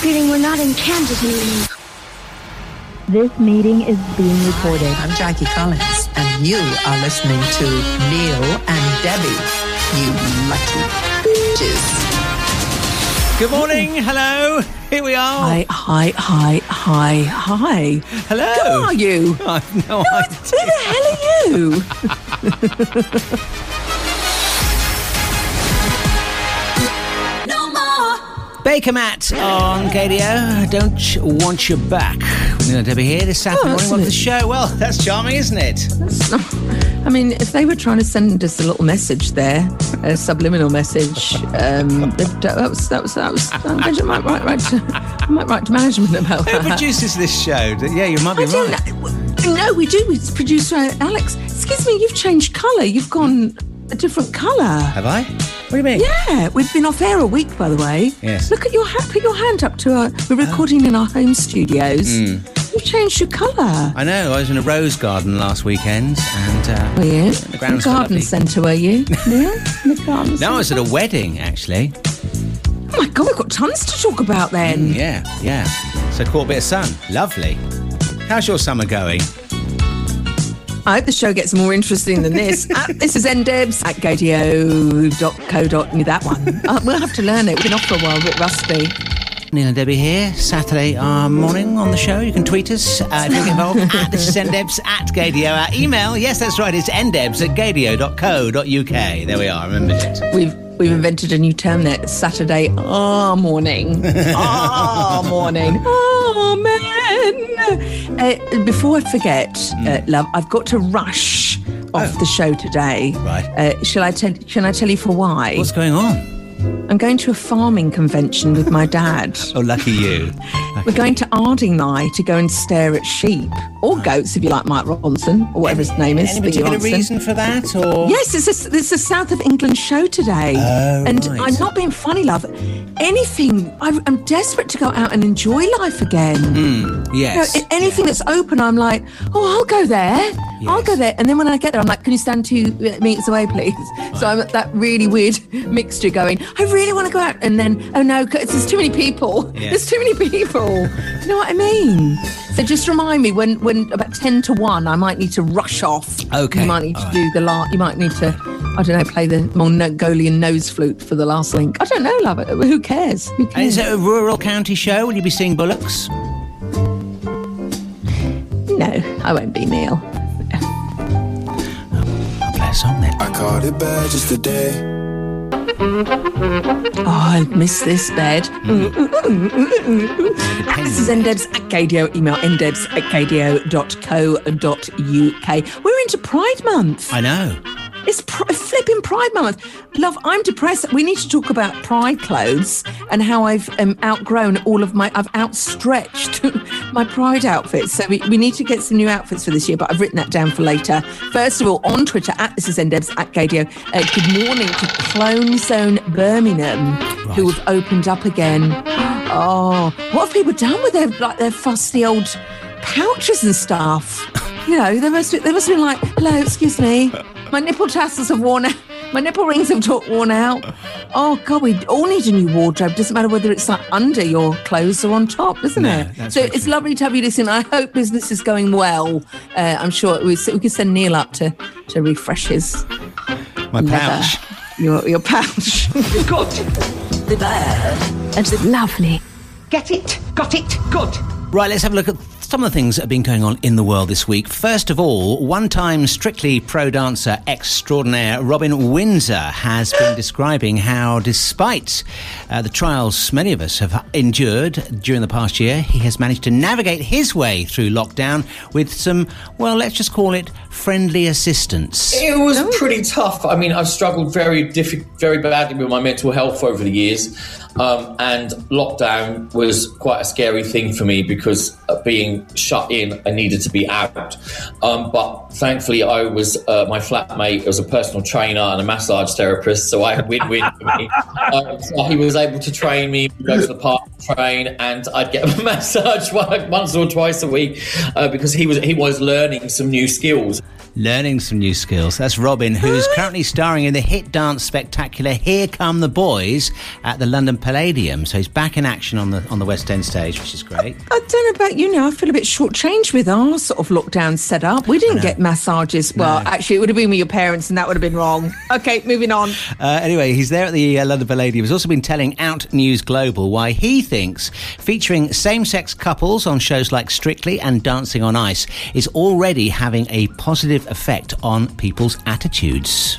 feeling we're not in Kansas anymore. This meeting is being recorded. I'm Jackie Collins, and you are listening to Neil and Debbie. You lucky bitches. Good morning. Hello. Here we are. Hi, hi, hi, hi, hi. Hello. Who are you? I've no idea. Who the hell are you? Baker Matt on Gaydio. Don't want you back. Neil and Debbie here this Saturday Oh, morning. to the show. Well, that's charming, isn't it? Not- I mean, if they were trying to send us a little message there, a subliminal message, um, that, was that was that was. I might write, write to, I might write to management about Who that. Who produces this show? Yeah, you might be I don't right. know. No, we do. It's producer Alex. Excuse me, you've changed colour. You've gone a different colour. Have I? What do you mean? Yeah, we've been off air a week, by the way. Yes. Look at your ha- put your hand up to our. We're recording in our home studios. You've changed your colour. I know. I was in a rose garden last weekend, and uh, Were you? the In the garden centre, were you? In the garden No, I was at a wedding actually. Oh my God, we've got tons to talk about then. Yeah, yeah. So caught a bit of sun. Lovely. How's your summer going? I hope the show gets more interesting than this. uh, this is ndebs at gaydio.co.uk. That one. Uh, we'll have to learn it. We've been off for a while, a bit rusty. Neil and Debbie here, Saturday uh, morning on the show. You can tweet us uh, if you get involved. at, this is ndebs at gaydio. Our email, yes, that's right, it's ndebs at gaydio.co.uk. There we are, remembered it. We've we've invented a new term there. Saturday ah morning. ah morning. Ah man. Uh, before I forget, uh, love, I've got to rush off the show today. Right. Uh, shall I tell? Shall I tell you for why? What's going on? I'm going to a farming convention with my dad. Oh, lucky you. We're going to Ardingly to go and stare at sheep or goats, if you like, Mike Ronson or whatever his name is. Any particular Ronson. reason for that, or Yes, it's a, it's a South of England show today. Oh, and right. I'm not being funny, love. Anything, I'm, I'm desperate to go out and enjoy life again. Hmm, you know, yes? anything that's open, I'm like, oh, I'll go there. I'll go there. And then when I get there, I'm like, can you stand two meters away, please? So I'm at that really weird mixture going, I really want to go out. And then, oh no, there's too many people. Yeah. There's too many people. You know what I mean? So just remind me when, when about 10 to 1, I might need to rush off. Okay. You might need to All do the last, you might need to, I don't know, play the Mongolian nose flute for the last link. I don't know, love it. Who cares? Who And cares? is it a rural county show? Will you be seeing bullocks? no, I won't be Neil. Oh, I'll play a song then. I caught it bad just today. Oh, I miss this bed. This is ndebs at Gaydio. Email ndebs at gaydio.co.uk. We're into Pride Month. I know. It's pr- flipping Pride Month. Love, I'm depressed. We need to talk about Pride clothes and how I've um, outgrown all of my, I've outstretched my Pride outfits. So we, we need to get some new outfits for this year, but I've written that down for later. First of all, on Twitter, at this is ndebs at Gaydio. Uh, good morning to Clone Zone Birmingham, who have opened up again. Oh, what have people done with their, like, their fusty old pouches and stuff? You know, they must, they must have been like, hello, excuse me. My nipple tassels have worn out. My nipple rings have talk, worn out. Oh, God, we all need a new wardrobe. Doesn't matter whether it's like under your clothes or on top, doesn't No, it? So it's true. lovely to have you listen. I hope business is going well. Uh, I'm sure we, we could send Neil up to, to refresh his My leather. pouch. Your, your pouch. Good. The bird. And the lovely. Get it? Got it? Good. Right, let's have a look at some of the things that have been going on in the world this week. First of all, one time strictly pro dancer extraordinaire Robin Windsor has been describing how, despite uh, the trials many of us have endured during the past year, he has managed to navigate his way through lockdown with some, well, let's just call it friendly assistance. It was pretty tough. I mean, I've struggled very diffi- very badly with my mental health over the years, um, and lockdown was quite a scary thing for me because uh, being shut in, I needed to be out. Um, but thankfully, I was uh, my flatmate was a personal trainer and a massage therapist, so I had win-win for me. Um, so he was able to train me, go to the park, train, and I'd get a massage once or twice a week uh, because he was he was learning some new skills. Learning some new skills. That's Robin, who's currently starring in the hit dance spectacular "Here Come the Boys" at the London Palladium. So he's back in action on the on the West End stage, which is great. I don't know about you now. I feel a bit shortchanged with our sort of lockdown setup. We didn't get massages. Well, actually, it would have been with your parents, and that would have been wrong. Okay, moving on. Uh, anyway, he's there at the uh, London Palladium. He's also been telling Out News Global why he thinks featuring same-sex couples on shows like Strictly and Dancing on Ice is already having a positive effect on people's attitudes.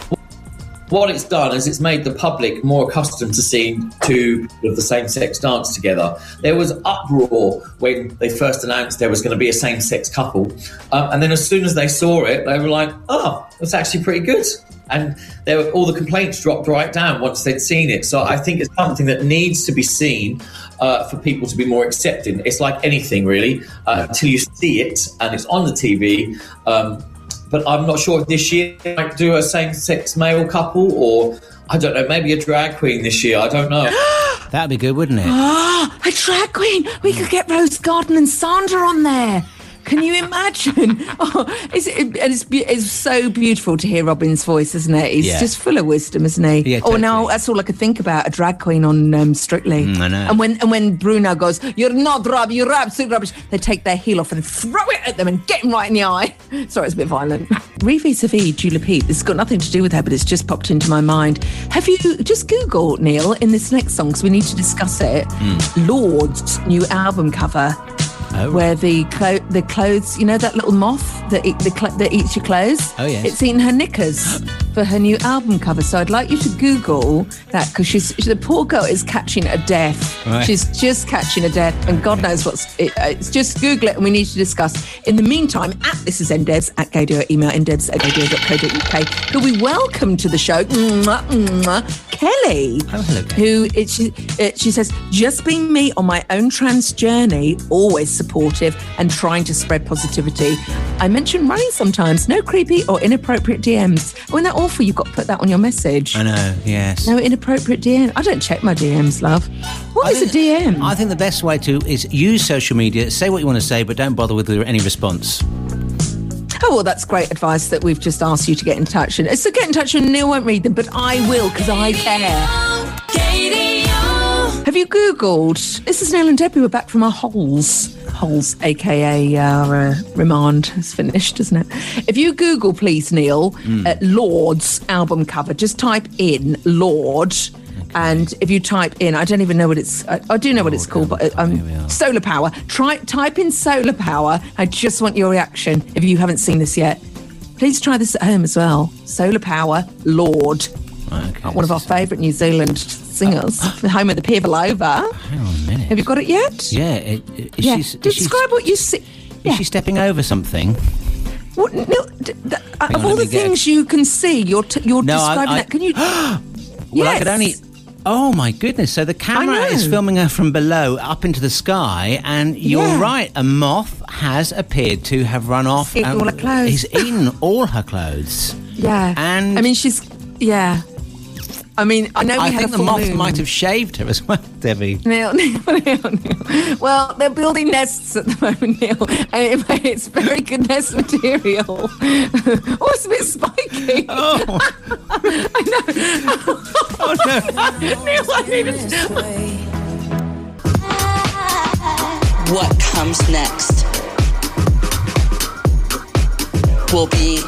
what it's done is it's made the public more accustomed to seeing two of the same sex dance together. There was uproar when they first announced there was going to be a same sex couple. Um, and then as soon as they saw it, they were like, oh, that's actually pretty good. And there were, all the complaints dropped right down once they'd seen it. So I think it's something that needs to be seen uh, for people to be more accepting. It's like anything, really, uh, until you see it and it's on the TV. Um, but I'm not sure if this year they might do a same-sex male couple or I don't know, maybe a drag queen this year. I don't know. That'd be good, wouldn't it? Ah, a drag queen. We could get Rose Garden and Sandra on there. Can you imagine? Oh, it's, it, and it's, it's so beautiful to hear Robin's voice, isn't it? He's Yeah. just full of wisdom, isn't he? Yeah, Oh, now that's all I could think about—a drag queen on um, Strictly. Mm, I know. And when and when Bruno goes, "You're not rubbish. You're absolute rubbish," they take their heel off and throw it at them and get him right in the eye. Sorry, it's a bit violent. Revis of E, Julia Peep. This has got nothing to do with her, but it's just popped into my mind. Have you just Google Neil in this next song? Because we need to discuss it. Lorde's new album cover. Oh. Where the clo- the clothes, you know, that little moth that eat, the cl- that eats your clothes. Oh, yes. It's eating her knickers for her new album cover. So I'd like you to Google that because she's she, the poor girl is catching a death. Right. She's just catching a death, and God knows what's. It, uh, it's just Google it, and we need to discuss. In the meantime, at this is ndebs at gaydio email ndebs at gaydio.co.uk. Who we welcome to the show, mwah, mwah, Kelly. Oh, hello, Who it, she, it, she says, just being me on my own trans journey, always supportive and trying to spread positivity. I mention running sometimes, no creepy or inappropriate DMs. When oh, they're awful, you've got to put that on your message. I know, yes. No inappropriate DM. I don't check my DMs, love. What I is think- a DM? I think the best way to is use social media, say what you want to say, but don't bother with any response. Oh, well, that's great advice that we've just asked you to get in touch. And so get in touch and Neil won't read them, but I will because I care. Have you Googled? This is Neil and Debbie. We're back from our holes. Holes, aka our uh, remand, has finished, isn't it? If you Google, please, Neil, uh, Lorde's album cover, just type in Lorde. And if you type in, I don't even know what it's. I, I do know what it's called, but uh, um, solar power. Try type in solar power. I just want your reaction if you haven't seen this yet. Please try this at home as well. Solar power, Lord. Okay, One of our favourite New Zealand singers, the home of the Pavlova. Hang on a minute. Have you got it yet? Yeah, it, it, Yeah. she, is she, Describe what you see. is she stepping over something? What, no, d- d- of all the things you can see, you're t- you're No, describing I- that. Can you? Well, I could only. Oh my goodness! So the camera is filming her from below up into the sky, and you're Yeah. right. A moth has appeared to have run off. Eaten all her clothes. He's eaten all her clothes. Yeah. And- I mean, she's yeah. I mean, I know we I had think a the full moth moon. might have shaved her as well, Debbie. Neil, Neil, Neil, Neil. Well, they're building nests at the moment, Neil, and it- it's very good nest material. oh, it's a bit spiky. Oh, I know. oh no! Neil, I need to. What comes next will be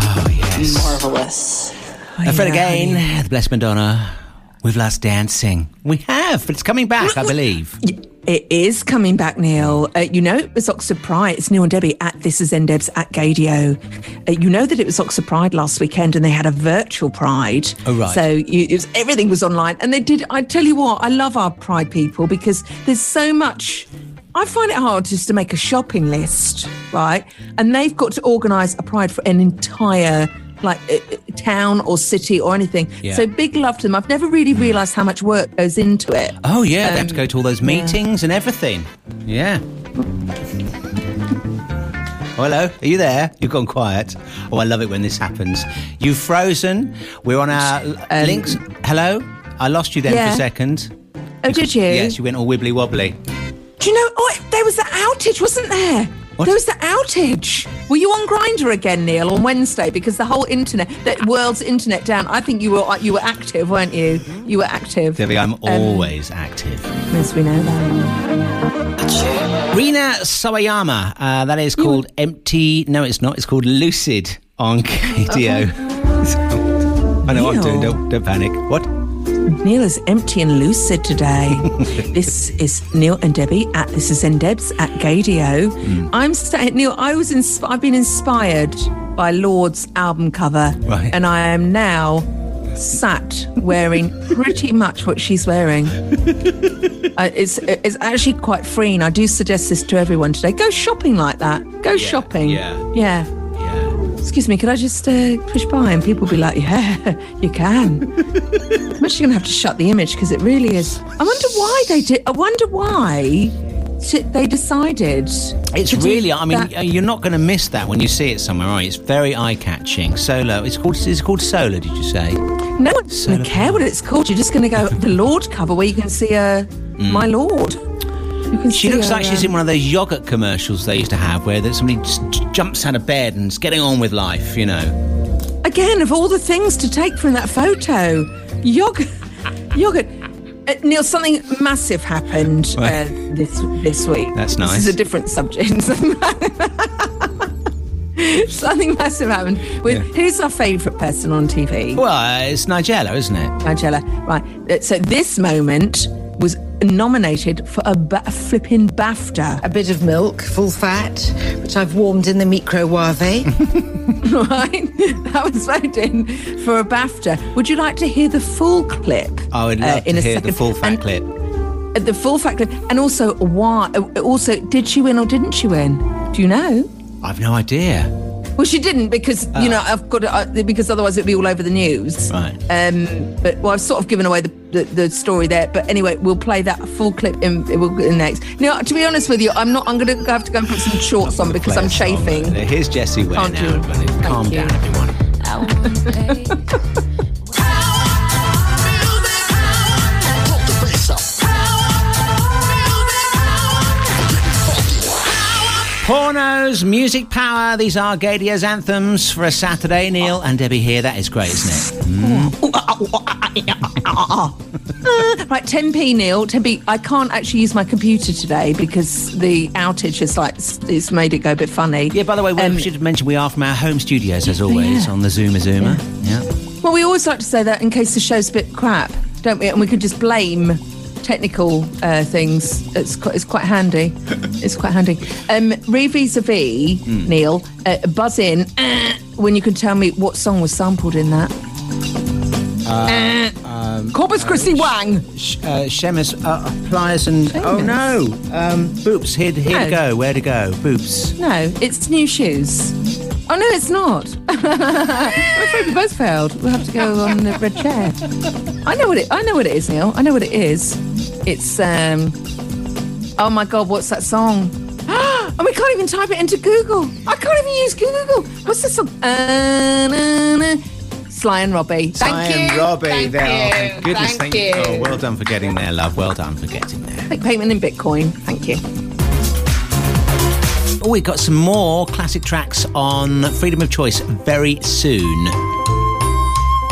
Oh yes. marvelous. And Fred yeah, again, the Blessed Madonna. We've last dancing. We have, but it's coming back, I believe. It is coming back, Neil. Uh, you know, it was Oxford Pride. It's Neil and Debbie at This Is Ndebs at Gaydio. Uh, you know that it was Oxford Pride last weekend and they had a virtual Pride. Oh, right. So you, it was, everything was online. And they did, I tell you what, I love our Pride people because there's so much. I find it hard just to make a shopping list, right? And they've got to organise a Pride for an entire like uh, uh, town or city or anything. Yeah. So big love to them. I've never really realised how much work goes into it. Oh yeah, they have to Um, go to all those meetings and everything. Yeah. Oh, hello, are you there? You've gone quiet. Oh, I love it when this happens. You've frozen. We're on our Um, links. Hello, I lost you then for a second. Oh, did you? Yes, you went all wibbly wobbly. Do you know? Oh, there was an outage, wasn't there? There was the outage. Were you on Grindr again, Neil, on Wednesday? Because the whole internet, the world's internet down. I think you were uh, you were active, weren't you? You were active. Debbie, I'm um, always active. Yes, we know that. Rina Sawayama. Uh, that is called Empty. No, it's not. It's called Lucid on Gaydio. Uh-huh. I know what I'm doing. Don't, don't panic. What? Neil is empty and lucid today. this is Neil and Debbie at This Is Ndebs at Gaydio. Hmm. I'm sta- Neil. I was ins- I've been inspired by Lorde's album cover, Right. and I am now sat wearing pretty much what she's wearing. Uh, it's it's actually quite freeing. I do suggest this to everyone today. Go shopping like that. Go shopping. yeah. Yeah. Excuse me, could I just uh, push by? And people be like, yeah, you can. I'm actually going to have to shut the image because it really is. I wonder why they did. I wonder why t- they decided. It's really, I mean, that. uh, you're not going to miss that when you see it somewhere, are you? It's very eye catching. Solo. It's called, it's called Solar, did you say? No one's going to care what it's called. You're just going to go the Lorde cover where you can see uh, my Lord. She looks like she's in one of those yogurt commercials they used to have where that somebody jumps out of bed and's getting on with life, you know. Again, of all the things to take from that photo, yogurt. yogurt. Uh, Neil, something massive happened uh, this this week. That's nice. This is a different subject. something massive happened. With who's our favourite person on TV? Well, uh, it's Nigella, isn't it? Nigella. Right. Uh, So this moment was nominated for a, ba- a flipping BAFTA. a bit of milk, full fat, which I've warmed in the microwave. Right. That was voted for a BAFTA. Would you like to hear the full clip? I would uh, love in to a hear second? the full fat And- clip. Uh, The full fact, and also why? uh, Also, did she win or didn't she win? Do you know? I've no idea. Well, she didn't because you know I've got to, uh, because otherwise it'd be all over the news. Right. Um, but well, I've sort of given away the, the, the story there. But anyway, we'll play that full clip in, we'll, in next. Now, to be honest with you, I'm not. I'm going to have to go and put some shorts on because I'm a song. chafing. Here's Jessie Ware Can't now. you? everybody. Calm you. down, everyone. Pornos, music power. These are Gaydio's anthems for a Saturday. Neil and Debbie here. That is great, isn't it? Right, 10p Neil, 10p. I can't actually use my computer today because the outage has like it's made it go a bit funny. Yeah, by the way, we Um, should mention we are from our home studios as always yeah. on the Zoomer Zoomer. Yeah. Well, we always like to say that in case the show's a bit crap, don't we? And we could just blame technical uh, things. It's quite, it's quite handy. it's quite handy. Um, re vis-a-vis, Neil, uh, buzz in uh, when you can tell me what song was sampled in that. Uh, Corpus Christi Wang. Sh- uh, Shemus, uh, pliers and. Oh no! Um, boops, here, here to go. Where to go? Boops. No, it's new shoes. Oh no, it's not. I'm afraid we both failed. We'll have to go on the red chair. I know what it. I know what it is, Neil. I know what it is. It's um. Oh my God, what's that song? And we can't even type it into Google. I can't even use Google. What's the song? Uh, na, na. Sly and Robbie. Thank Hi, you. and Robbie Thank there. Oh, you. thank goodness, Thank, thank, you. Oh, well done for getting there, love. Well done for getting there. Payment in Bitcoin. Thank you. Oh, we've got some more classic tracks on Freedom of Choice very soon.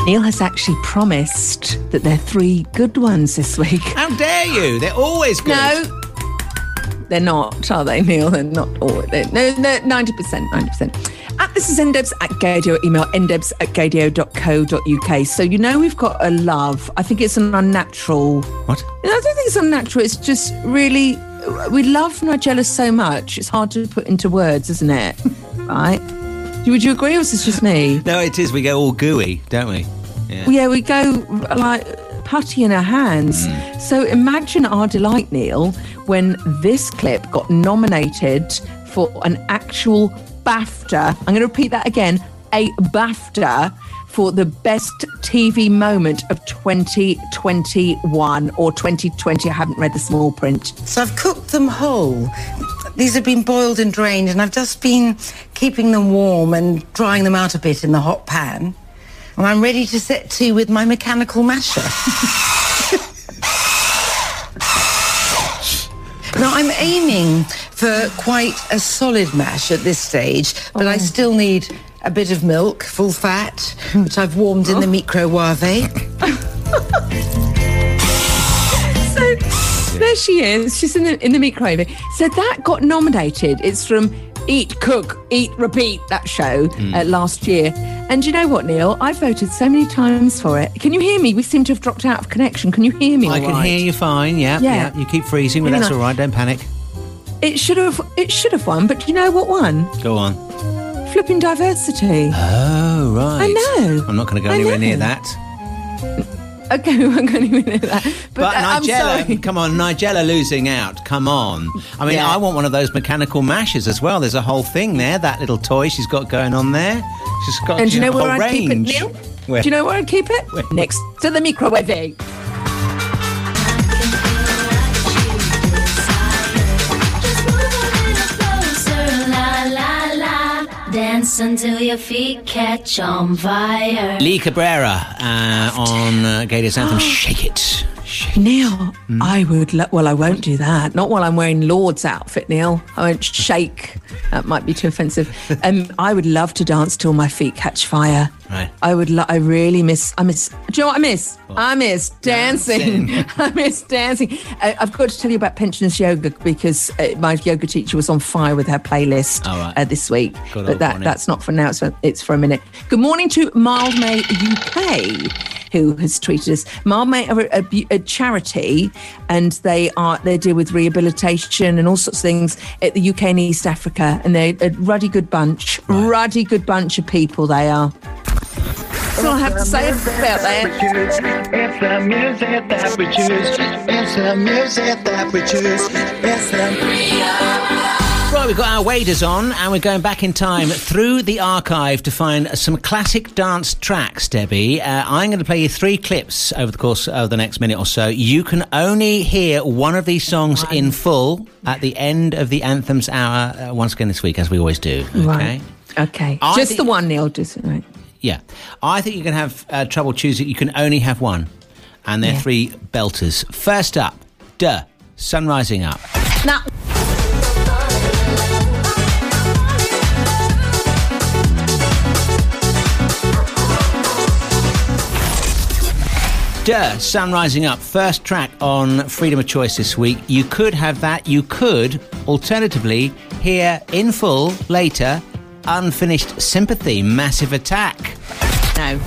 Neil has actually promised that there are three good ones this week. How dare you? They're always good. No, they're not, are they, Neil? They're not all. They're, no, no, 90%, 90%. At this is ndebs at gaydio, email ndebs at gaydio.co.uk. So, you know, we've got a love. I think it's an unnatural. What? I don't think it's unnatural. It's just really, we love Nigella so much. It's hard to put into words, isn't it? right? Would you agree, or is this just me? No, it is. We go all gooey, don't we? Yeah. Yeah, we go like putty in our hands. Hmm. So imagine our delight, Neil, when this clip got nominated for an actual BAFTA. I'm going to repeat that again a BAFTA for the best TV moment of 2021 or 2020. I haven't read the small print. So I've cooked them whole. These have been boiled and drained, and I've just been keeping them warm and drying them out a bit in the hot pan. And I'm ready to set to with my mechanical masher. now, I'm aiming for quite a solid mash at this stage, but I still need a bit of milk, full fat, which I've warmed in the microwave. There she is. She's in the in the meat microwave. So that got nominated. It's from Eat, Cook, Eat, Repeat. That show uh, last year. And you know what, Neil? I voted so many times for it. Can you hear me? We seem to have dropped out of connection. Can you hear me? I can right? hear you fine. Yeah, Yeah. yeah. You keep freezing, but that's all right. Don't panic. It should have. It should have won. But you know what won? Go on. Flipping diversity. Oh, right. I know. I'm not going to go I anywhere know. near that. Okay, I'm going to win that. But, But uh, Nigella, come on, Nigella losing out. Come on. I mean, Yeah. I want one of those mechanical mashes as well. There's a whole thing there. That little toy she's got going on there. She's got And do you know a where I'd keep it, range. Neil? Where? Do you know where I'd keep it? Where? Next to the microwave. Dance until your feet catch on fire. Lee Cabrera uh, on uh, Gaydio's anthem, Shake It. Neil, Hmm? I would. Lo- well, I won't do that. Not while I'm wearing Lorde's outfit, Neil. I won't shake. That might be too offensive. Um, I would love to dance till my feet catch fire. Right. I would. Lo- I really miss. I miss. Do you know what I miss? I miss dancing. I miss dancing. Uh, I've got to tell you about pensioners yoga because uh, my yoga teacher was on fire with her playlist right. uh, this week. Good but that, that's not for now. It's for, it's for a minute. Good morning to Mildmay UK, who has tweeted us. Mildmay are a, a, a charity, and they are they deal with rehabilitation and all sorts of things at the UK and East Africa, and they're a ruddy good bunch, ruddy good bunch of people. They are. That's all I have to say about that. It's the music that we choose. It's the music that we choose. It's the Right, we've got our waders on and we're going back in time through the archive to find some classic dance tracks, Debbie. Uh, I'm going to play you three clips over the course of the next minute or so. You can only hear one of these songs in full at the end of the Anthems hour, uh, once again this week, as we always do. Okay? Right. Okay. I Just think- the one, Neil. Just right. Yeah. I think you can have uh, trouble choosing. You can only have one. And they're Yeah. three belters. First up, Duh, Sun Rising Up. Now, Duh, Sun Rising Up, first track on Freedom of Choice this week. You could have that. You could, alternatively, hear in full later Unfinished Sympathy, Massive Attack. no.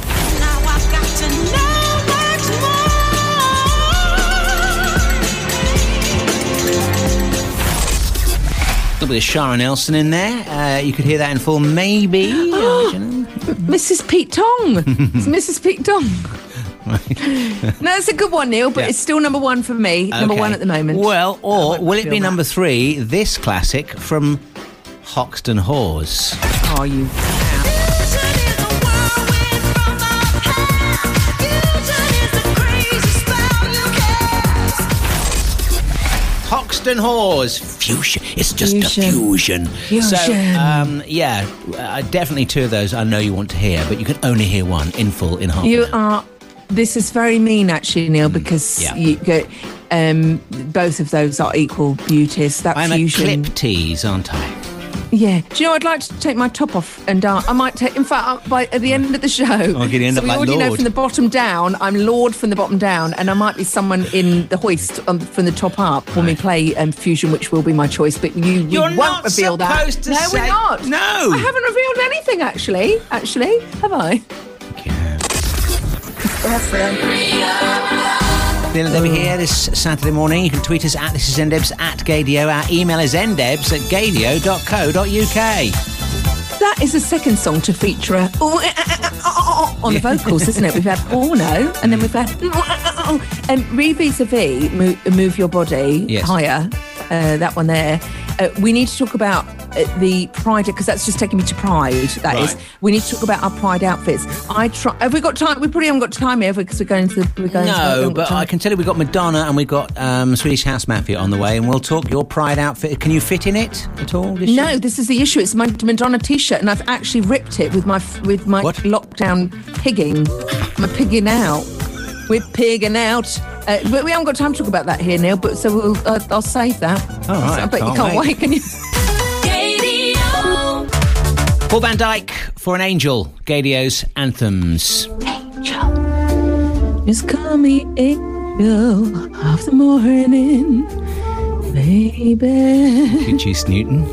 A little bit of Shara Nelson in there. Uh, you could hear that in full, maybe. Oh. I don't know. Mrs. Pete Tong. it's Mrs. Pete Tong. No, it's a good one, Neil, but Yeah. it's still number one for me. Number Okay. one at the moment. Well, or won't it feel be that. number three, this classic from Hoxton Whores? Are you? Hoxton Whores, fusion. It's just Fusion. a fusion. So, Fusion. um, yeah, uh, definitely two of those I know you want to hear, but you can only hear one in full in half. You are. This is very mean, actually, Neil, because Mm, yeah. you go. Um, both of those are equal beauties. That I'm fusion. a clip tease, aren't I? Yeah. Do you know? I'd like to take my top off and dance. I might take. In fact, uh, by at the end of the show, Oh, you'd end so up we like already know from the bottom down. I'm Lorde from the bottom down, and I might be someone in the hoist on, from the top up when we play um, fusion, which will be my choice. But you, you You're won't not reveal that. supposed to no, say- we're not. No. I haven't revealed anything actually. Actually, have I? And Debbie here this Saturday morning. You can tweet us at this is ndebs at gaydio. Our email is ndebs at gaydio.co.uk. That is the second song to feature uh, a uh, uh, on the vocals, isn't it? We've had porno, and then we've had and um, re vis-a-vis move, move your body Yes. higher. Uh, that one there. Uh, we need to talk about uh, the pride because that's just taking me to pride. That is. Right. We need to talk about our pride outfits. I try. Have we got time? We probably haven't got time here because we're going to. the, We're going No, haven't but. I can tell you we've got Madonna and we've got um, Swedish House Mafia on the way, and we'll talk your Pride outfit. Can you fit in it at all? This No, year? this is the issue. It's my Madonna T-shirt, and I've actually ripped it with my with my What? lockdown pigging. I'm pigging out. We're pigging out. Uh, but we haven't got time to talk about that here, Neil. But so we'll, uh, I'll save that. All right, I bet you can't can't wait. wait, can you? Paul Van Dyk for an Angel, Gaydio's anthems. Angel. Just call me angel of the morning, baby. Produce Newton.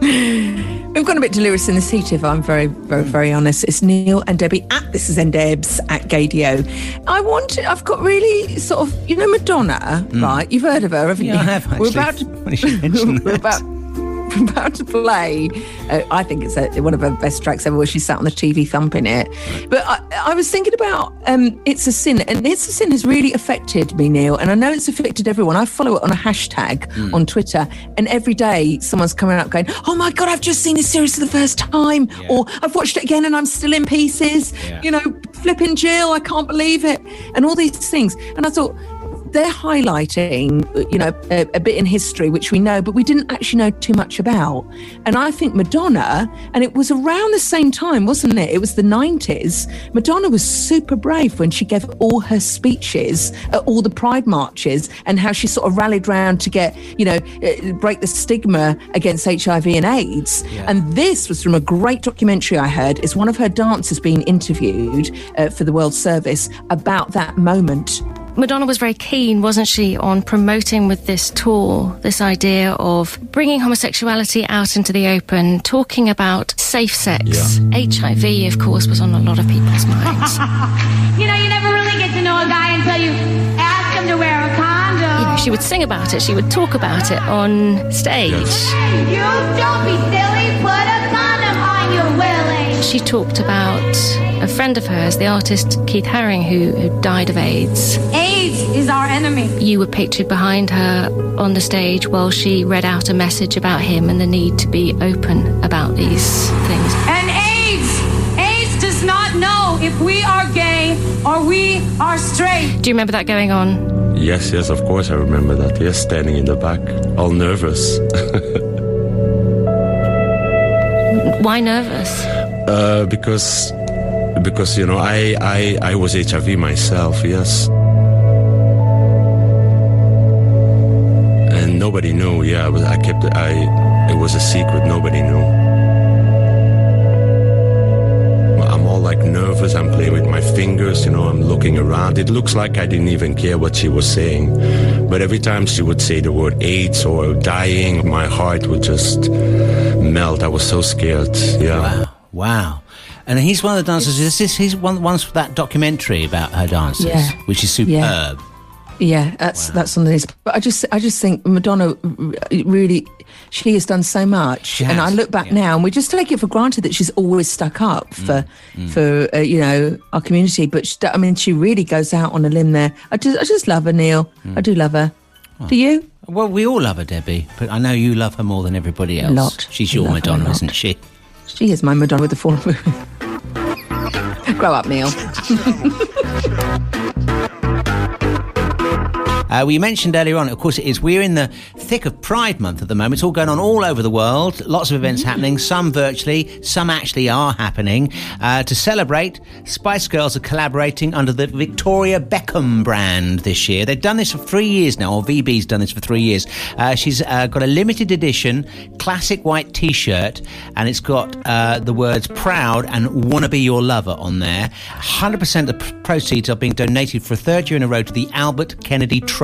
We've gone a bit delirious in the heat, if I'm very, very, very honest. It's Neil and Debbie at This Is Ndebs at Gaydio. I wanted, I've got really sort of, you know, Madonna, right? You've heard of her, haven't Mm. Yeah, you? I have, We're about to, we're about, about to play. Uh, I think it's a, one of her best tracks ever, where she sat on the TV thumping it. But I, I was thinking about um, It's a Sin, and It's a Sin has really affected me, Neil, and I know it's affected everyone. I follow it on a hashtag Hmm. on Twitter, and every day someone's coming up going, "Oh my god, I've just seen this series for the first time," or "I've watched it again and I'm still in pieces." Yeah. You know, flipping Jill, I can't believe it, and all these things. And I thought they're highlighting, you know, a, a bit in history which we know, but we didn't actually know too much about. And I think Madonna, and it was around the same time, wasn't it? It was the 90s. Madonna was super brave when she gave all her speeches at all the pride marches and how she sort of rallied round to get, you know, uh, break the stigma against HIV and AIDS. And this was from a great documentary I heard. It's one of her dancers being interviewed uh, for the World Service about that moment. Madonna was very keen, wasn't she, on promoting with this tour this idea of bringing homosexuality out into the open, talking about safe sex. HIV, of course, was on a lot of people's minds. You know, you never really get to know a guy until you ask him to wear a condom. You know, she would sing about it, she would talk about it on stage. You don't be silly. Put a condom on your willy. She talked about a friend of hers, the artist Keith Haring, who, who died of AIDS. AIDS is our enemy. You were pictured behind her on the stage while she read out a message about him and the need to be open about these things. And AIDS, AIDS does not know if we are gay or we are straight. Do you remember that going on? Yes, yes, of course I remember that. Yes, standing in the back, all nervous. Why nervous? Uh, because because you know I, I I was HIV myself, yes. And nobody knew. Yeah, I, was, I kept it. I it was a secret. Nobody knew. I'm all like nervous. I'm playing with my fingers. You know, I'm looking around. It looks like I didn't even care what she was saying, but every time she would say the word AIDS or dying, my heart would just melt. I was so scared. Yeah. Wow. Wow. And he's one of the dancers. This is he's one ones for that documentary about her dances, Yeah. which is superb. Yeah. Yeah, that's that's on the list. But I just I just think Madonna really she has done so much, and I look back now and we just take it for granted that she's always stuck up mm, for mm. for uh, you know our community. But she, I mean, she really goes out on a limb there. I just I just love her, Neil. Mm. I do love her. Do you? Well, we all love her, Debbie, but I know you love her more than everybody else. lot. She's your love her a Madonna, isn't she? She is my Madonna with the moon. Grow up, Neil. Uh, we mentioned earlier on, of course, it is we're in the thick of Pride Month at the moment. It's all going on all over the world. Lots of events happening, some virtually, some actually are happening. Uh, to celebrate, Spice Girls are collaborating under the Victoria Beckham brand this year. They've done this for three years now, or VB's done this for three years. Uh, she's uh, got a limited edition classic white t shirt, and it's got uh, the words proud and wanna be your lover on there. 100% of the proceeds are being donated for a third year in a row to the Albert Kennedy Trust,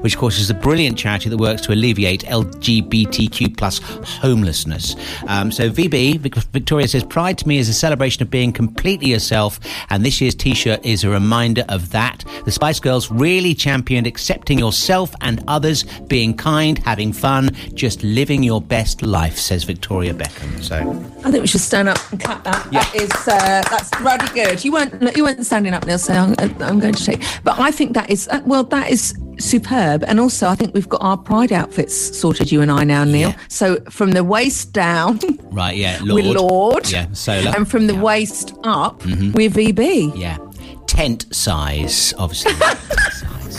which, of course, is a brilliant charity that works to alleviate LGBTQ plus homelessness. Um, so, VB, Victoria says, Pride to me is a celebration of being completely yourself, and this year's t shirt is a reminder of that. The Spice Girls really championed accepting yourself and others, being kind, having fun, just living your best life, says Victoria Beckham. So, I think we should stand up and clap that. That is uh, that's bloody good. You weren't you weren't standing up, Neil. So I'm, I'm going to take. But I think that is uh, well, that is superb. And also, I think we've got our pride outfits sorted. You and I now, Neil. So from the waist down, right, yeah, Lorde. we're Lorde. Yeah, solar. And from the waist up, Mhm. we're VB. Yeah. Tent size, obviously.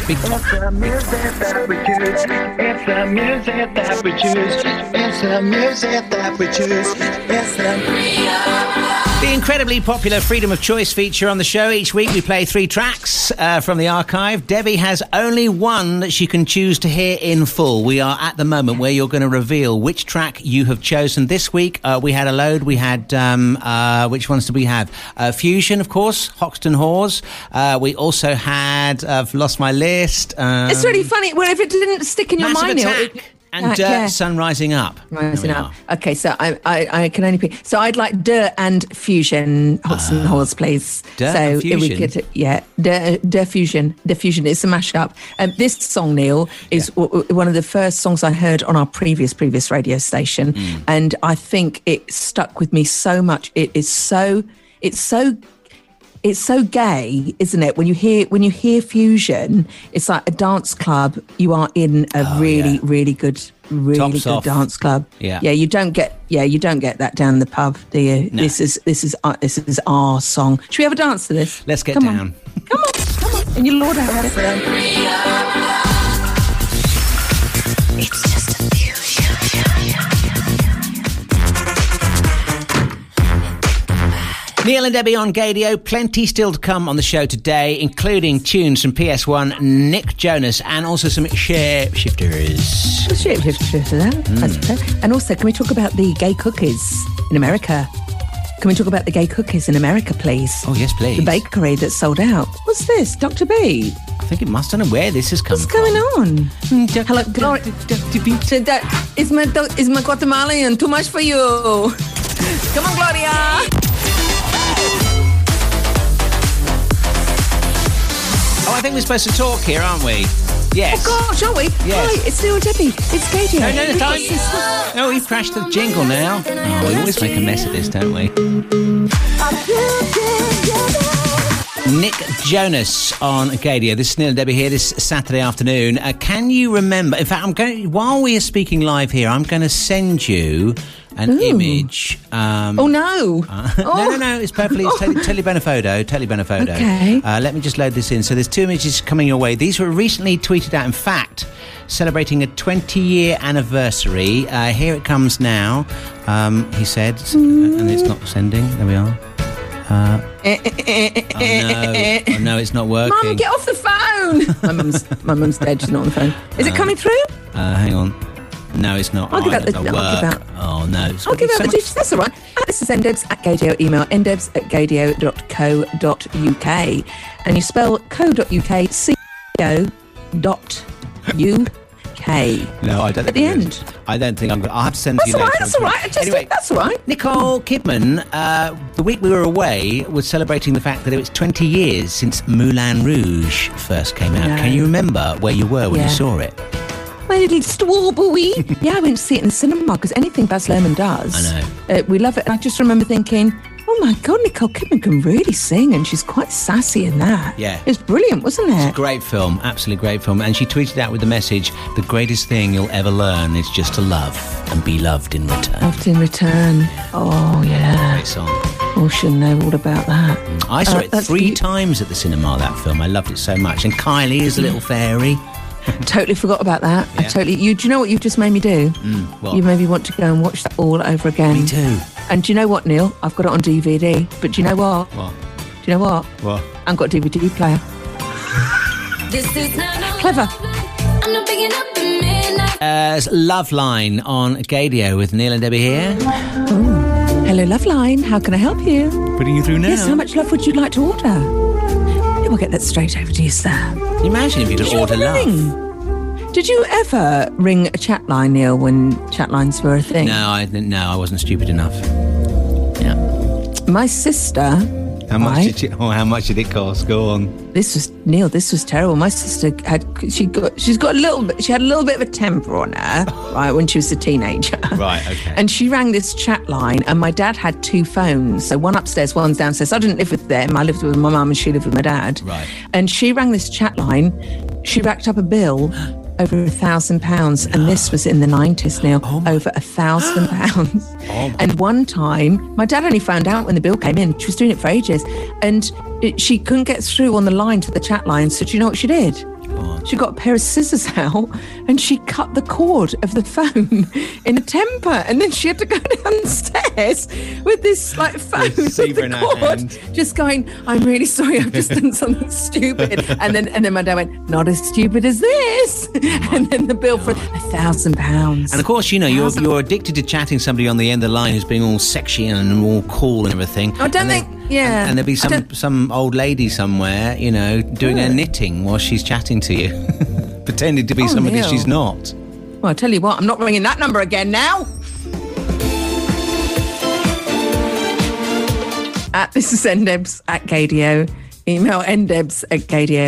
Big It's the music that we choose. It's the music that we choose. It's the music that we choose. It's the The incredibly popular Freedom of Choice feature on the show. Each week we play three tracks uh, from the archive. Debbie has only one that she can choose to hear in full. We are at the moment where you're going to reveal which track you have chosen. This week uh, we had a load. We had, um, uh, which ones did we have? Uh, Fusion, of course, Hoxton Whores. Uh, we also had, I've lost my list. Um, It's really funny. Well, if it didn't stick in your mind, Attack it- and Uh, Dirt yeah. Sun Rising Up. Rising up. Okay, so I, I, I can only pick. So I'd like Dirt and Fusion, Hodgson Halls, please. Ah. Dirt so and if we Fusion? could, yeah, Dirt, Dirt Fusion, Dirt Fusion. It's a mashup. Um, this song, Neil, is w- w- one of the first songs I heard on our previous previous radio station, Hmm. and I think it stuck with me so much. It is so, it's so it's so gay, isn't it? When you hear when you hear fusion, it's like a dance club. You are in a really, really good, really Oh, Tops good off. dance club. Yeah. yeah. You don't get, yeah, you don't get that down the pub, do you? No. This is this is uh, this is our song. Should we have a dance to this? Let's get Come on. down. Come on, come on, and you lord out of it. It's just Neil and Debbie on Gaydio. Plenty still to come on the show today, including tunes from PS1, Nick Jonas, and also some share shifters. Let's shift, shift, shift to that. Hmm. And also, can we talk about the gay cookies in America? Can we talk about the gay cookies in America, please? Oh, yes, please. The bakery that sold out. What's this, Dr. B? I think it must. I don't know where this has come What's going on? Hello, Gloria. Is my is my Guatemalan too much for you? Come on, Gloria. Oh, I think we're supposed to talk here, aren't we? Yes. Oh gosh, are we? Yes. Hi, it's Neil and Debbie. It's Katie. No, no, no, don't. No, we've crashed the jingle now. Oh, we always make a mess of this, don't we? Nick Jonas on Gaydio. This is Neil and Debbie here this Saturday afternoon. Uh, can you remember? In fact, I'm going while we are speaking live here. I'm going to send you an image. Um, Oh no. no, no, no. It's perfectly. It's tele, telebenefoto. Telebenefoto. Okay. Uh, let me just load this in. So there's two images coming your way. These were recently tweeted out. In fact, celebrating a 20 year anniversary. Uh, here it comes now. Um, he said, and it's not sending. There we are. Uh, oh no! Oh no! It's not working. Mum, get off the phone. my mum's my mum's dead. She's not on the phone. Is it Uh, coming through? Uh, hang on. No, it's not. I'll give out the- doesn't I'll give out- Oh no! It's I'll give so out the much-. That's all right. This is ndebs at gaydio. Email ndebs at gaydio.co.uk. And you spell co.uk C O dot U K. No, I don't. At the end. I don't think I'm. Gonna, I'll have to send That's to you all right. That's all right. I Just Anyway, that's all right. Nicole Kidman, uh, the week we were away, was celebrating the fact that it was 20 years since Moulin Rouge first came out. No. Can you remember where you were when Yeah. you saw it? My little strawberry. yeah, I went to see it in the cinema because anything Baz Luhrmann does, I Uh, we love it. And I just remember thinking, oh my God, Nicole Kidman can really sing and she's quite sassy in that. Yeah. It's brilliant, wasn't it? Great film, absolutely great film. And she tweeted out with the message the greatest thing you'll ever learn is just to love and be loved in return. Loved in return. Oh, yeah. Great song. Oh, should know all about that. I saw Uh, it three be- times at the cinema, that film. I loved it so much. And Kylie is a little fairy. Totally forgot about that. I totally. You, do you know what you've just made me do? Mm, what? You made me want to go and watch that all over again. Me too. And do you know what, Neil? I've got it on DVD. But do you know what? What? Do you know what? What? I've got a DVD player. This is not Clever. I'm not picking up the. Uh, Love Line on Gaydio with Neil and Debbie here. Hello, Love Line. How can I help you? Putting you through now. Yes, how much love would you like to order? Yeah, We'll get that straight over to you, sir. Can you imagine if you'd Did you order ever love? ring? Did you ever ring a chat line, Neil, when chat lines were a thing? No, I didn't. No, I wasn't stupid enough. Yeah. My sister. How much did you? Oh, how much did it cost? Go on. This was Neil. This was terrible. My sister had she got she's got a little bit. She had a little bit of a temper on her, right, when she was a teenager. Right. Okay. And she rang this chat line, and my dad had two phones. So one upstairs, one's downstairs. I didn't live with them. I lived with my mum, and she lived with my dad. Right. And she rang this chat line. She racked up a bill over a thousand pounds, and this was in the nineties. Now, oh over a thousand pounds. Oh and one time, my dad only found out when the bill came in. She was doing it for ages, and it, she couldn't get through on the line to the chat line. So do you know what she did? She got a pair of scissors out and she cut the cord of the phone in a temper. And then she had to go downstairs with this like phone with the cord, just going, I'm really sorry, I've just done something stupid. And then and then my dad went, Not as stupid as this. And then the bill for a thousand pounds. And of course, you know, you're, you're addicted to chatting somebody on the end of the line who's being all sexy and all cool and everything. I don't and think, then- yeah. And, and there'll be some some old lady somewhere, you know, doing her hmm. knitting while she's chatting to you, pretending to be Oh, somebody Neil. she's not. Well, I tell you what, I'm not ringing that number again now. At this is ndebs at Gaydio. Email ndebs at gaydio.co.uk.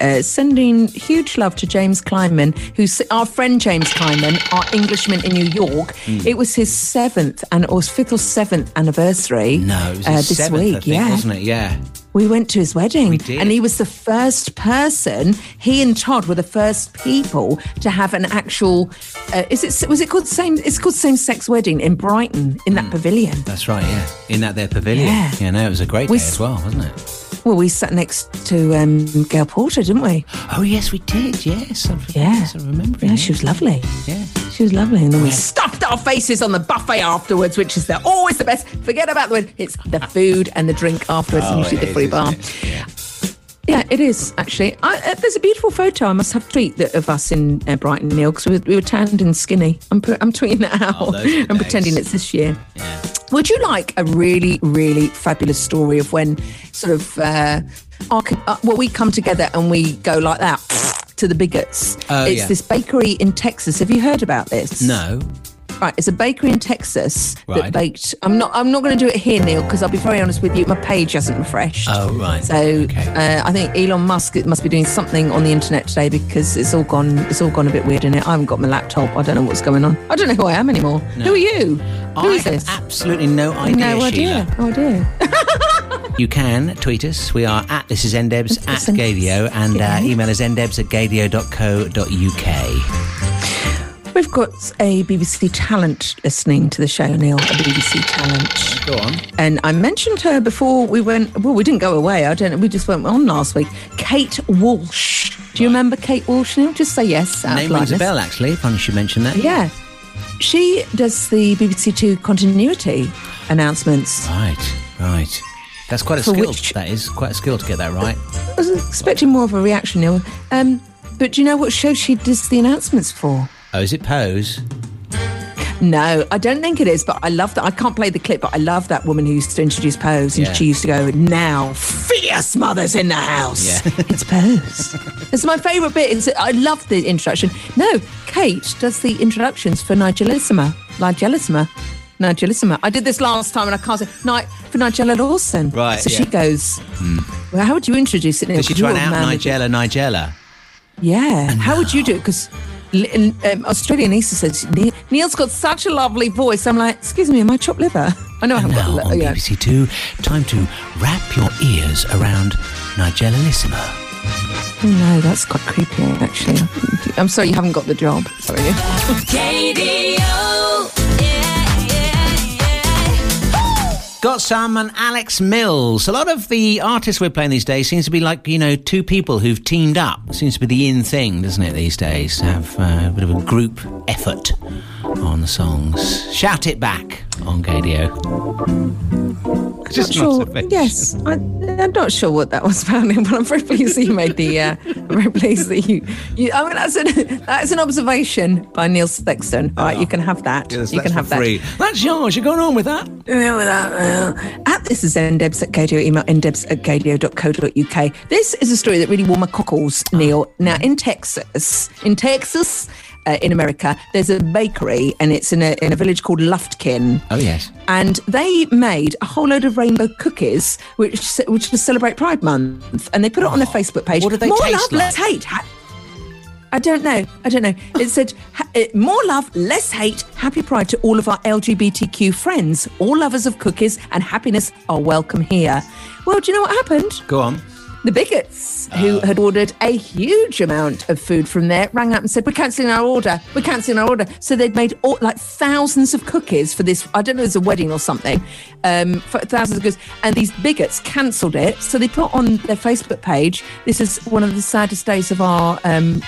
Uh, sending huge love to James Kleinman, who's our friend James Kleinman, our Englishman in New York. Hmm. It was his seventh and or fifth or seventh anniversary. No, it was uh, his this seventh, week. Think, yeah, wasn't it? Yeah. We went to his wedding, We did. and he was the first person. He and Todd were the first people to have an actual. Uh, is it was it called same? It's called same sex wedding in Brighton in that pavilion. That's right, yeah. In that there pavilion. Yeah. Yeah, no, it was a great We day as well, wasn't it? Well, we sat next to um, Gail Porter, didn't we? Oh, yes, we did. Yes. I, Yeah. yes, I remember. Yeah, she was lovely. Yeah. She was lovely, and then we stuffed our faces on the buffet afterwards, which is the, always the best. Forget about the word. it's the food and the drink afterwards, and Oh, usually the free bar. Yeah. Yeah, it is actually. I, uh, there's a beautiful photo. I must have tweet that of us in uh, Brighton, Neil, because we, were- we were tanned and skinny. I'm I'm tweeting that out. Oh, those are I'm pretending it's this year. Would you like a really, really fabulous story of when sort of uh, our, uh, well, we come together and we go like that to the bigots? Oh, it's yeah. this bakery in Texas. Have you heard about this? No. Right, it's a bakery in Texas that baked. I'm not. I'm not going to do it here, Neil, because I'll be very honest with you. My page hasn't refreshed. Oh, right. So uh, I think Elon Musk must be doing something on the internet today because it's all gone. It's all gone a bit weird in it. I haven't got my laptop. I don't know what's going on. I don't know who I am anymore. No. Who are you? Who I is have this? absolutely no idea, no idea. Sheila. No idea. You can tweet us. We are at this is ndebs at gaydio and uh, email us ndebs at gaydio.co.uk. We've got a BBC talent listening to the show, Neil. A BBC talent. Go on. And I mentioned her before we went. Well, we didn't go away. I don't know. We just went on last week. Kate Walsh. Do you remember Kate Walsh? Neil, just say yes. out Name rings a bell, actually. Funny you should mention that. Yeah. She does the BBC Two continuity announcements. Right, right. That's quite a skill. which- That is quite a skill to get that right. I was expecting more of a reaction, Neil. Um, but do you know what show she does the announcements for? Oh, is it Pose? No, I don't think it is, but I love that. I can't play the clip, but I love that woman who used to introduce Pose. And Yeah. she used to go, Now, fierce mothers in the house. Yeah. it's Pose. it's my favourite bit. It's, I love the introduction. No, Kate does the introductions for Nigellissima. Nigellissima. Nigellissima. I did this last time and I can't say, Ni- for Nigella Lawson. Right, So yeah. she goes, hmm. Well, how would you introduce it? Does she try and out Nigella Nigella? yeah. How would you do it? Because um, Australian Easter says Neil's got such a lovely voice. I'm like, excuse me, am I chopped liver? I know I haven't Now got. on li- yeah. BBC Two, time to wrap your ears around Nigella Lissima. No, that's quite creepy. Actually, I'm sorry you haven't got the job. Sorry. Got Sam and Alex Mills. A lot of the artists we're playing these days seems to be like, you know, two people who've teamed up. Seems to be the in thing, doesn't it, these days? Have uh, a bit of a group effort on the songs. Shout it back on Gaydio. Just not not sure. Yes, I, I'm not sure what that was about, Neil, but I'm very pleased that you made the. Uh, I'm very pleased that you. you I mean, that's an that's an observation by Neil Sexton. All right, you can have that. Yes, you can have for free. That's yours. You're going on with that. Yeah, with that, uh, At this is ndebs at gaydio, email ndebs at gaydio.co.uk. This is a story that really warmed my cockles, Neil. Now, in Texas, in Texas, uh, in America, there's a bakery and it's in a, in a village called Lufkin. Oh, yes. And they made a whole load of rainbow cookies, which which to celebrate Pride Month, and they put it on their Facebook page. What do they More taste love, like? less hate. Ha- I don't know. I don't know. It said uh, more love, less hate. Happy Pride to all of our LGBTQ friends. All lovers of cookies and happiness are welcome here. Well, do you know what happened? Go on. The bigots who had ordered a huge amount of food from there rang up and said, We're cancelling our order. We're cancelling our order. So they'd made all, like thousands of cookies for this, I don't know, it was a wedding or something, um, for thousands of cookies. And these bigots cancelled it. So they put on their Facebook page, This is one of the saddest days of our, um,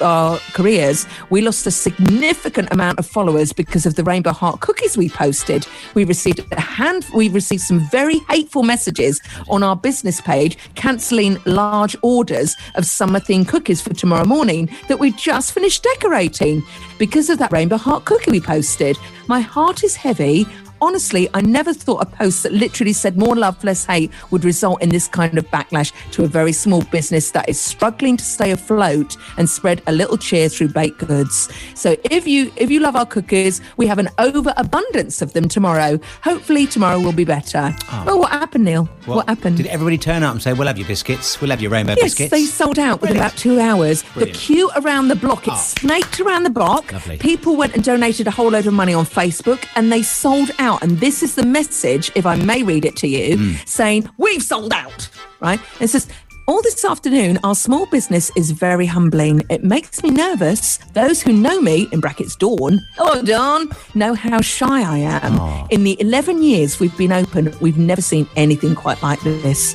our careers. We lost a significant amount of followers because of the Rainbow Heart cookies we posted. We received a hand, we received some very hateful messages on our business page cancelling large orders of summer themed cookies for tomorrow morning that we just finished decorating because of that Rainbow Heart cookie we posted. My heart is heavy. Honestly, I never thought a post that literally said more love, less hate would result in this kind of backlash to a very small business that is struggling to stay afloat and spread a little cheer through baked goods. So if you if you love our cookies, we have an overabundance of them tomorrow. Hopefully tomorrow will be better. Ah. Well, what happened, Neil? What, happened? Did everybody turn up and say, "We'll have your biscuits. We'll have your rainbow Yes, biscuits"? they sold out within about two hours. Brilliant. The queue around the block, it ah. snaked around the block. Lovely. People went and donated a whole load of money on Facebook and they sold out. And this is the message, if I may read it to you, Mm. saying, We've sold out, right? It says, all this afternoon, our small business is very humbling. It makes me nervous. Those who know me, in brackets Dawn, hello Dawn, know how shy I am. In the 11 years we've been open, we've never seen anything quite like this.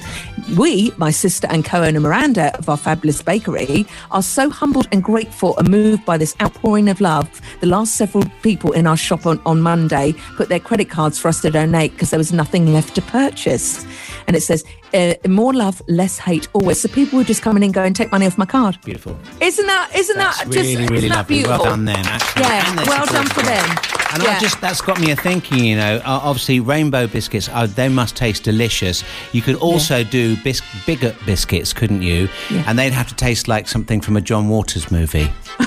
We, my sister and co owner Miranda of our fabulous bakery, are so humbled and grateful and moved by this outpouring of love. The last several people in our shop on, on Monday put their credit cards for us to donate because there was nothing left to purchase. And it says, uh, more love, less hate always. So people would just come in and go and take money off my card. Beautiful. Isn't that, isn't That's that really, just, really isn't that lovely. beautiful? Well done, them. Actually. Yeah, And well done for them. And yeah. I just that's got me a thinking. You know, uh, obviously rainbow biscuits. Oh, they must taste delicious. You could also do bis- bigger biscuits, couldn't you? And they'd have to taste like something from a John Waters movie.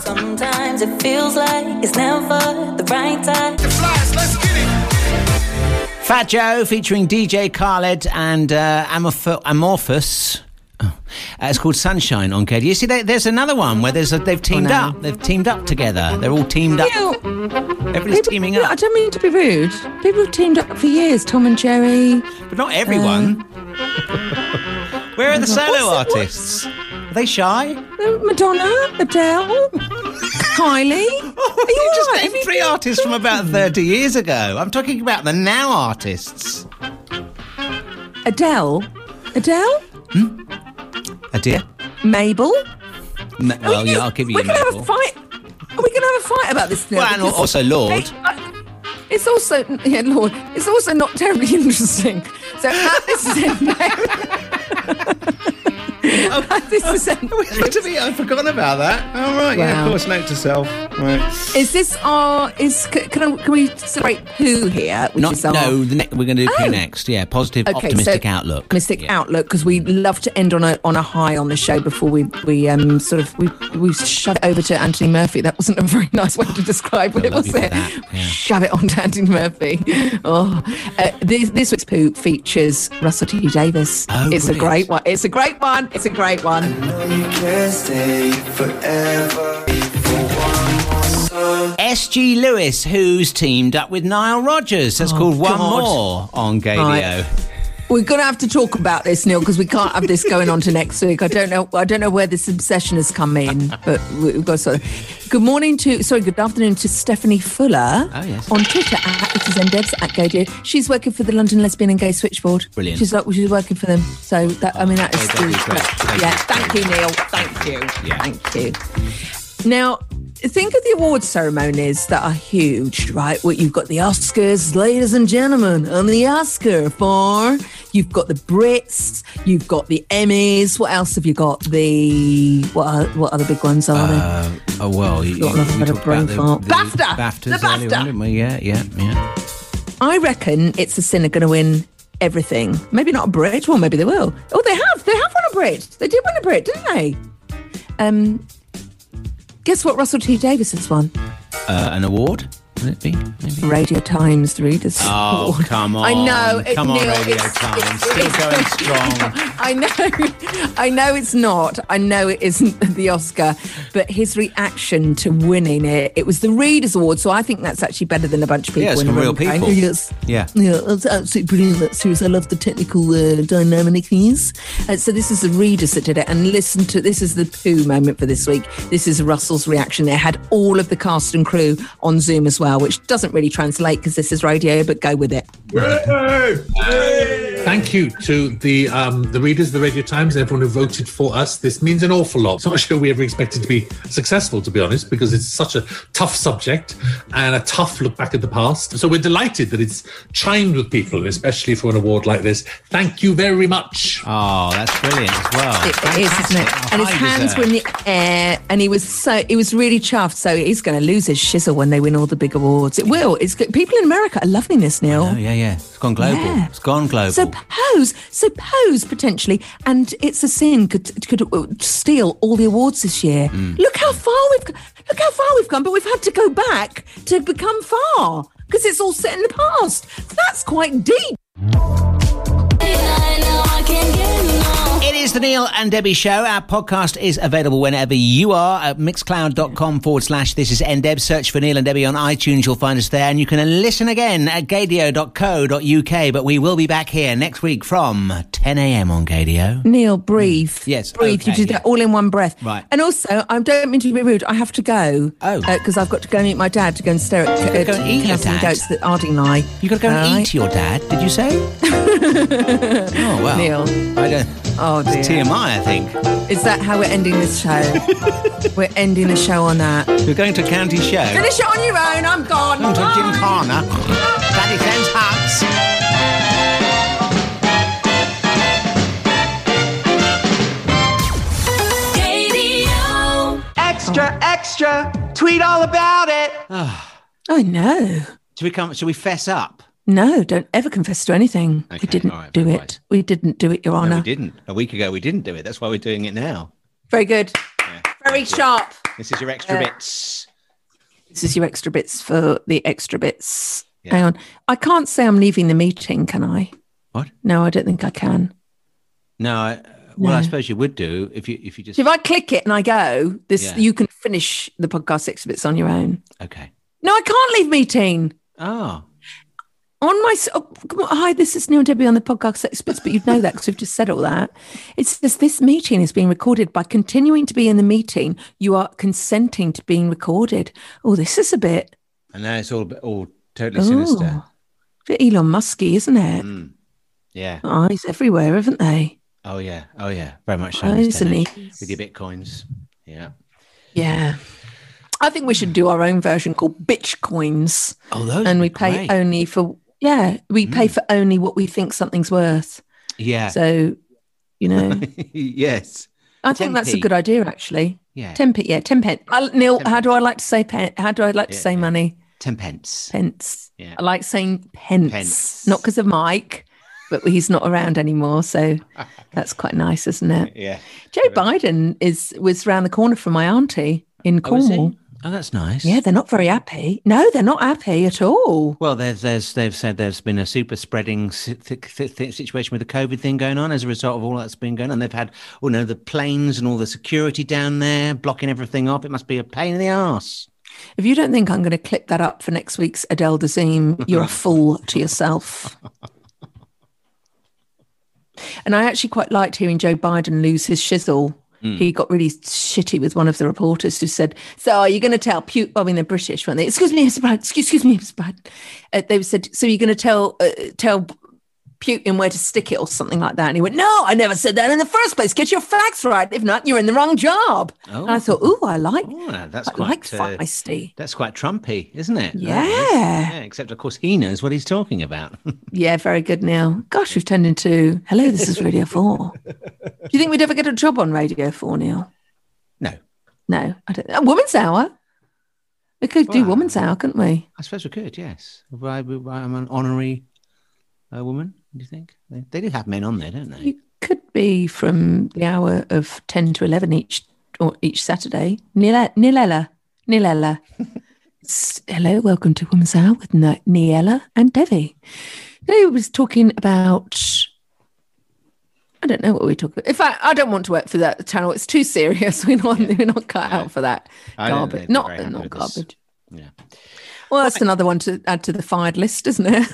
Sometimes it feels like it's never the right time. Fat Joe featuring DJ Khaled and uh, Amorph- Amorphous. Oh. Uh, it's called Sunshine on KD. You see, there, there's another one where there's a, they've teamed no. up. They've teamed up together. They're all teamed up. Everybody's People- teaming up. I don't mean to be rude. People have teamed up for years. Tom and Jerry. But not everyone. Where are the solo artists? Are they shy? Uh, Madonna, Adele, Kylie. Oh, you just named three artists from about 30 years ago. I'm talking about the now artists. Adele. Adele? A dear? Mabel? No, well, yeah, I'll give you We're going to have a Mabel. fight. Are we going to have a fight about this now? Well, and also Lorde. Hey, uh, It's also, yeah, Lorde, it's also not terribly interesting. So at this end, at this end, I've forgotten about that. All right, yeah, of course, note to self. Right. is this our, is, can, can, I, can we celebrate who here? Which Not, is our, no, the ne- we're going to do Oh. Next. Yeah, positive, Okay, optimistic so outlook. Optimistic outlook because we love to end on a on a high on the show before we we um sort of we we shove it over to Anthony Murphy. That wasn't a very nice way to describe it, love was it? yeah. Shove it on to Anthony Murphy. Oh, uh, this this week's poo features Russell T Davies. Oh, it's a great one. It's a great one. It's a great one. SG Lewis, who's teamed up with Nile Rodgers. That's Oh, called One More on Gaydio. Right. We're going to have to talk about this, Neil, because we can't have this going on to next week. I don't know. I don't know where this obsession has come in, but we've got so. Good morning to, sorry, good afternoon to Stephanie Fuller. Oh, yes. On Twitter at it is ndebs at Gaydio. She's working for the London Lesbian and Gay Switchboard. Brilliant. She's like, she's working for them. So that I mean that is Oh, that'd be still- great. Thank yeah. you. Thank you, Neil. Thank you. Yeah. Thank you. Now, think of the award ceremonies that are huge, right? What you've got the Oscars, ladies and gentlemen, and the Oscar for you've got the Brits, you've got the Emmys. What else have you got? The what? Are, what other big ones are there? Uh, oh, well, you, Got nothing we but a brain fart. the BAFTA! BAFTAs The earlier BAFTA! we? Yeah, yeah, yeah. I reckon it's a sinner going to win everything. Maybe not a Brit. Well, maybe they will. Oh, they have. They have won a Brit. They did win a Brit, didn't they? Um, guess what? Russell T Davies has won. Uh, an award? Would it be? Maybe. Radio Times Readers. Oh, come on. I know. it- Come on, Neil, Radio it's- Times. it's- Still it's- going strong. I know. I know it's not. I know it isn't the Oscar, but his reaction to winning it, it was the Readers Award. So I think that's actually better than a bunch of people. Yeah, it's from real room going, people. Yes. Yeah. Yeah, it's absolutely brilliant. That series. I love the technical uh, dynamic things. Uh, so this is the readers that did it, and listen to this is the poo moment for this week. This is Russell's reaction. They had all of the cast and crew on Zoom as well, which doesn't really translate because this is radio, but go with it. Thank you to the um, the readers of the Radio Times, everyone who voted for us. This means an awful lot. It's not sure we ever expected to be successful, to be honest, because it's such a tough subject and a tough look back at the past. So we're delighted that it's chimed with people, especially for an award like this. Thank you very much. Oh, that's brilliant as well. It is, isn't it? And his hands were in the air, and he was so he was really chuffed. So he's going to lose his shizzle when they win all the big awards. It will. It's good. people in America are loving this, Neil. Oh, yeah, yeah. It's gone global. Yeah. It's gone global. Suppose, suppose potentially, and it's a sin could could uh, steal all the awards this year. Mm. Look how far we've look how far we've come, but we've had to go back to become far because it's all set in the past. That's quite deep. It is the Neil and Debbie Show. Our podcast is available whenever you are at mixcloud.com forward slash this is NDeb. Search for Neil and Debbie on iTunes. You'll find us there. And you can listen again at gaydio.co.uk. But we will be back here next week from 10 a.m. on Gaydio. Neil, breathe. Mm. Yes, breathe. you okay, did that all in one breath. Right. And also, I don't mean to be rude. I have to go. Oh. Uh, because I've got to go meet my dad to go and stare at to go and eat your dad? goats that Ardingly. You've got to go and eat your dad, did you say? oh, well. Neil. I don't. Oh, dear. It's TMI, I think. Is that how we're ending this show? we're ending the show on that. You're going to county show. Finish it on your own. I'm gone. Come to Bye. Gymkhana. Daddy sends hugs. Extra, extra. Tweet all about it. Oh, I know. Should we come? Should we fess up? No, don't ever confess to anything. we didn't right, do it. We didn't do it, Your No, Honour. we didn't. A week ago, we didn't do it. That's why we're doing it now. Very good. Very sharp. This is your extra bits. This is your extra bits for the extra bits. Hang on. I can't say I'm leaving the meeting, can I? What? No, I don't think I can. No, I, well, I suppose you would do if you if you just if I click it and I go, this Yeah. you can finish the podcast exhibits on your own. okay. No, I can't leave meeting. Oh, On my oh, come on, hi, this is Neil and Debbie on the podcast experts, but you'd know that because we've just said all that. It says this meeting is being recorded. By continuing to be in the meeting, you are consenting to being recorded. Oh, this is a bit, and now it's all a bit- all totally sinister. oh, bit Elon Musky, isn't it? Mm. Yeah. Eyes everywhere, haven't they? Oh yeah. Oh yeah. Very much so. Isn't? With your bitcoins. Yeah. Yeah. I think we should do our own version called bitch coins. Oh, those and we pay great. Only for yeah, we pay for only what we think something's worth. Yeah. So, you know, yes. I think that's a good idea actually. Yeah. Ten p, yeah, ten pence. Uh, Neil, how do I like to say pen? How do I like to Yeah, say money? Ten pence. Pence. Yeah. I like saying pence, Pence. not because of Mike, but he's not around anymore, so that's quite nice, isn't it? Yeah. Joe Biden is was round the corner from my auntie in Oh. Cornwall. Oh, Oh, that's nice. Yeah, they're not very happy. No, they're not happy at all. Well, there's, there's, they've said there's been a super spreading situation with the COVID thing going on as a result of all that's been going on. They've had, oh no, the planes and all the security down there blocking everything off. It must be a pain in the arse. If you don't think I'm going to clip that up for next week's Adele Dazeem, you're a fool to yourself. And I actually quite liked hearing Joe Biden lose his shizzle. Hmm. He got really shitty with one of the reporters who said, "So are you going to tell Putin? I mean, they're British, weren't they? Excuse me, Mr. Biden. Excuse, excuse me, Mr. Biden." Uh, they said, "So you're going to tell uh, tell Putin where to stick it or something like that?" And he went, "No, I never said that in the first place. Get your facts right. If not, you're in the wrong job." Oh. And I thought, "Ooh, I like Yeah, that's I quite like uh, feisty." That's quite Trumpy, isn't it? Is. Yeah. yeah. Except, of course, he knows what he's talking about. Yeah, very good, Neil. Gosh, we've turned into hello. This is Radio Four. Do you think we'd ever get a job on Radio Four, Neil? No. No, I don't. A woman's hour. We could do woman's hour, couldn't we? I suppose we could, yes. I, am an honorary uh, woman, do you think? They, they do have men on there, don't they? It Could be from the hour of ten to eleven each or each Saturday. Nilella, Nilella, Hello, welcome to Women's Hour with Niella and Devi. They was talking about. I don't know what we talk about. In fact, I don't want to work for that channel. It's too serious. We're not, we're not cut out for that I garbage. Not, not with this. garbage. Yeah. Well, that's another one to add to the fired list, isn't it?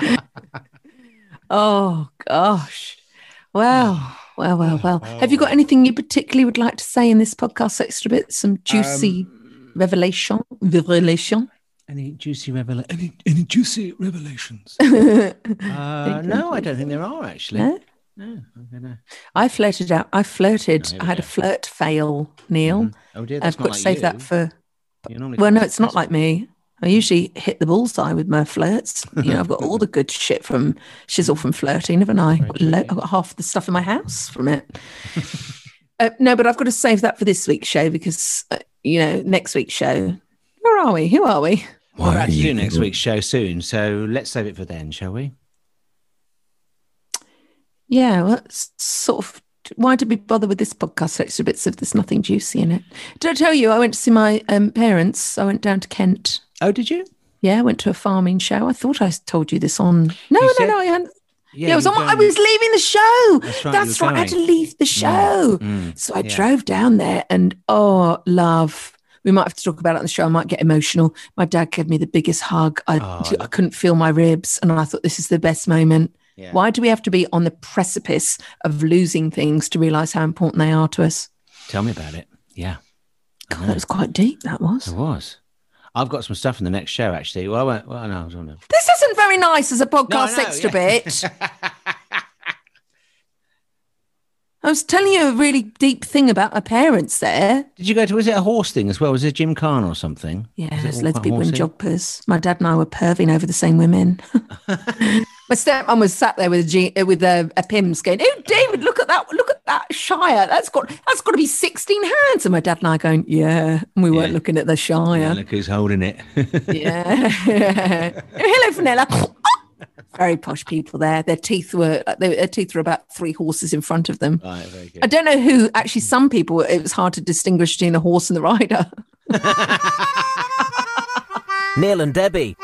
oh gosh. Well, hmm. well, well, well. Oh. Have you got anything you particularly would like to say in this podcast extra bit? Some juicy um, revelation? Revelation? Any juicy revelation? Any, any juicy revelations? uh, no, I don't think there are actually. No? No, I'm gonna. I flirted out. I flirted. here I had a flirt fail, Neil. Mm-hmm. Oh dear, I've got not to save you. that for. You're normally Well, no, it's not like me. I usually hit the bullseye with my flirts. You know, I've got all the good shit from shizzle from flirting, haven't I? Got lo- I've got half the stuff in my house from it. uh, no, but I've got to save that for this week's show because, uh, you know, next week's show. Where are we? Who are we? We're about to do next week's show soon, so let's save it for then, shall we? Yeah, well, it's sort of. Why did we bother with this podcast extra bits if there's nothing juicy in it? Did I tell you I went to see my um, parents? I went down to Kent. Oh, did you? Yeah, I went to a farming show. I thought I told you this on. No, no, said- no, I hadn't. Yeah, Yeah, I was on. I was leaving the show. That's right, That's right. I had to leave the show. Mm, So I yeah. drove down there, and oh, love. We might have to talk about it on the show. I might get emotional. My dad gave me the biggest hug. I, Oh, I couldn't feel my ribs, and I thought this is the best moment. Yeah. Why do we have to be on the precipice of losing things to realize how important they are to us? Tell me about it. Yeah, God, that was quite deep. That was. it was. I've got some stuff in the next show actually. Well, I won't. Well, no, I don't know. This isn't very nice as a podcast know, extra yeah. bit. I was telling you a really deep thing about my parents there. Did you go to? Was it a horse thing as well? Was it Jim Carn or something? Was it all loads of people in horsey? joggers. My dad and I were perving over the same women. my stepmom was sat there with a G, uh, with a, a Pimm's going, "Oh, David, look at that! Look at that Shire. That's got that's got to be sixteen hands." And my dad and I going, "Yeah," and we weren't looking at the Yeah, Shire. look who's holding it. Yeah. Hello, Fenella. Very posh people there. Their teeth were they, their teeth were about three horses in front of them. right, very good. I don't know who. Actually, some people it was hard to distinguish between the horse and the rider. Neil and Debbie.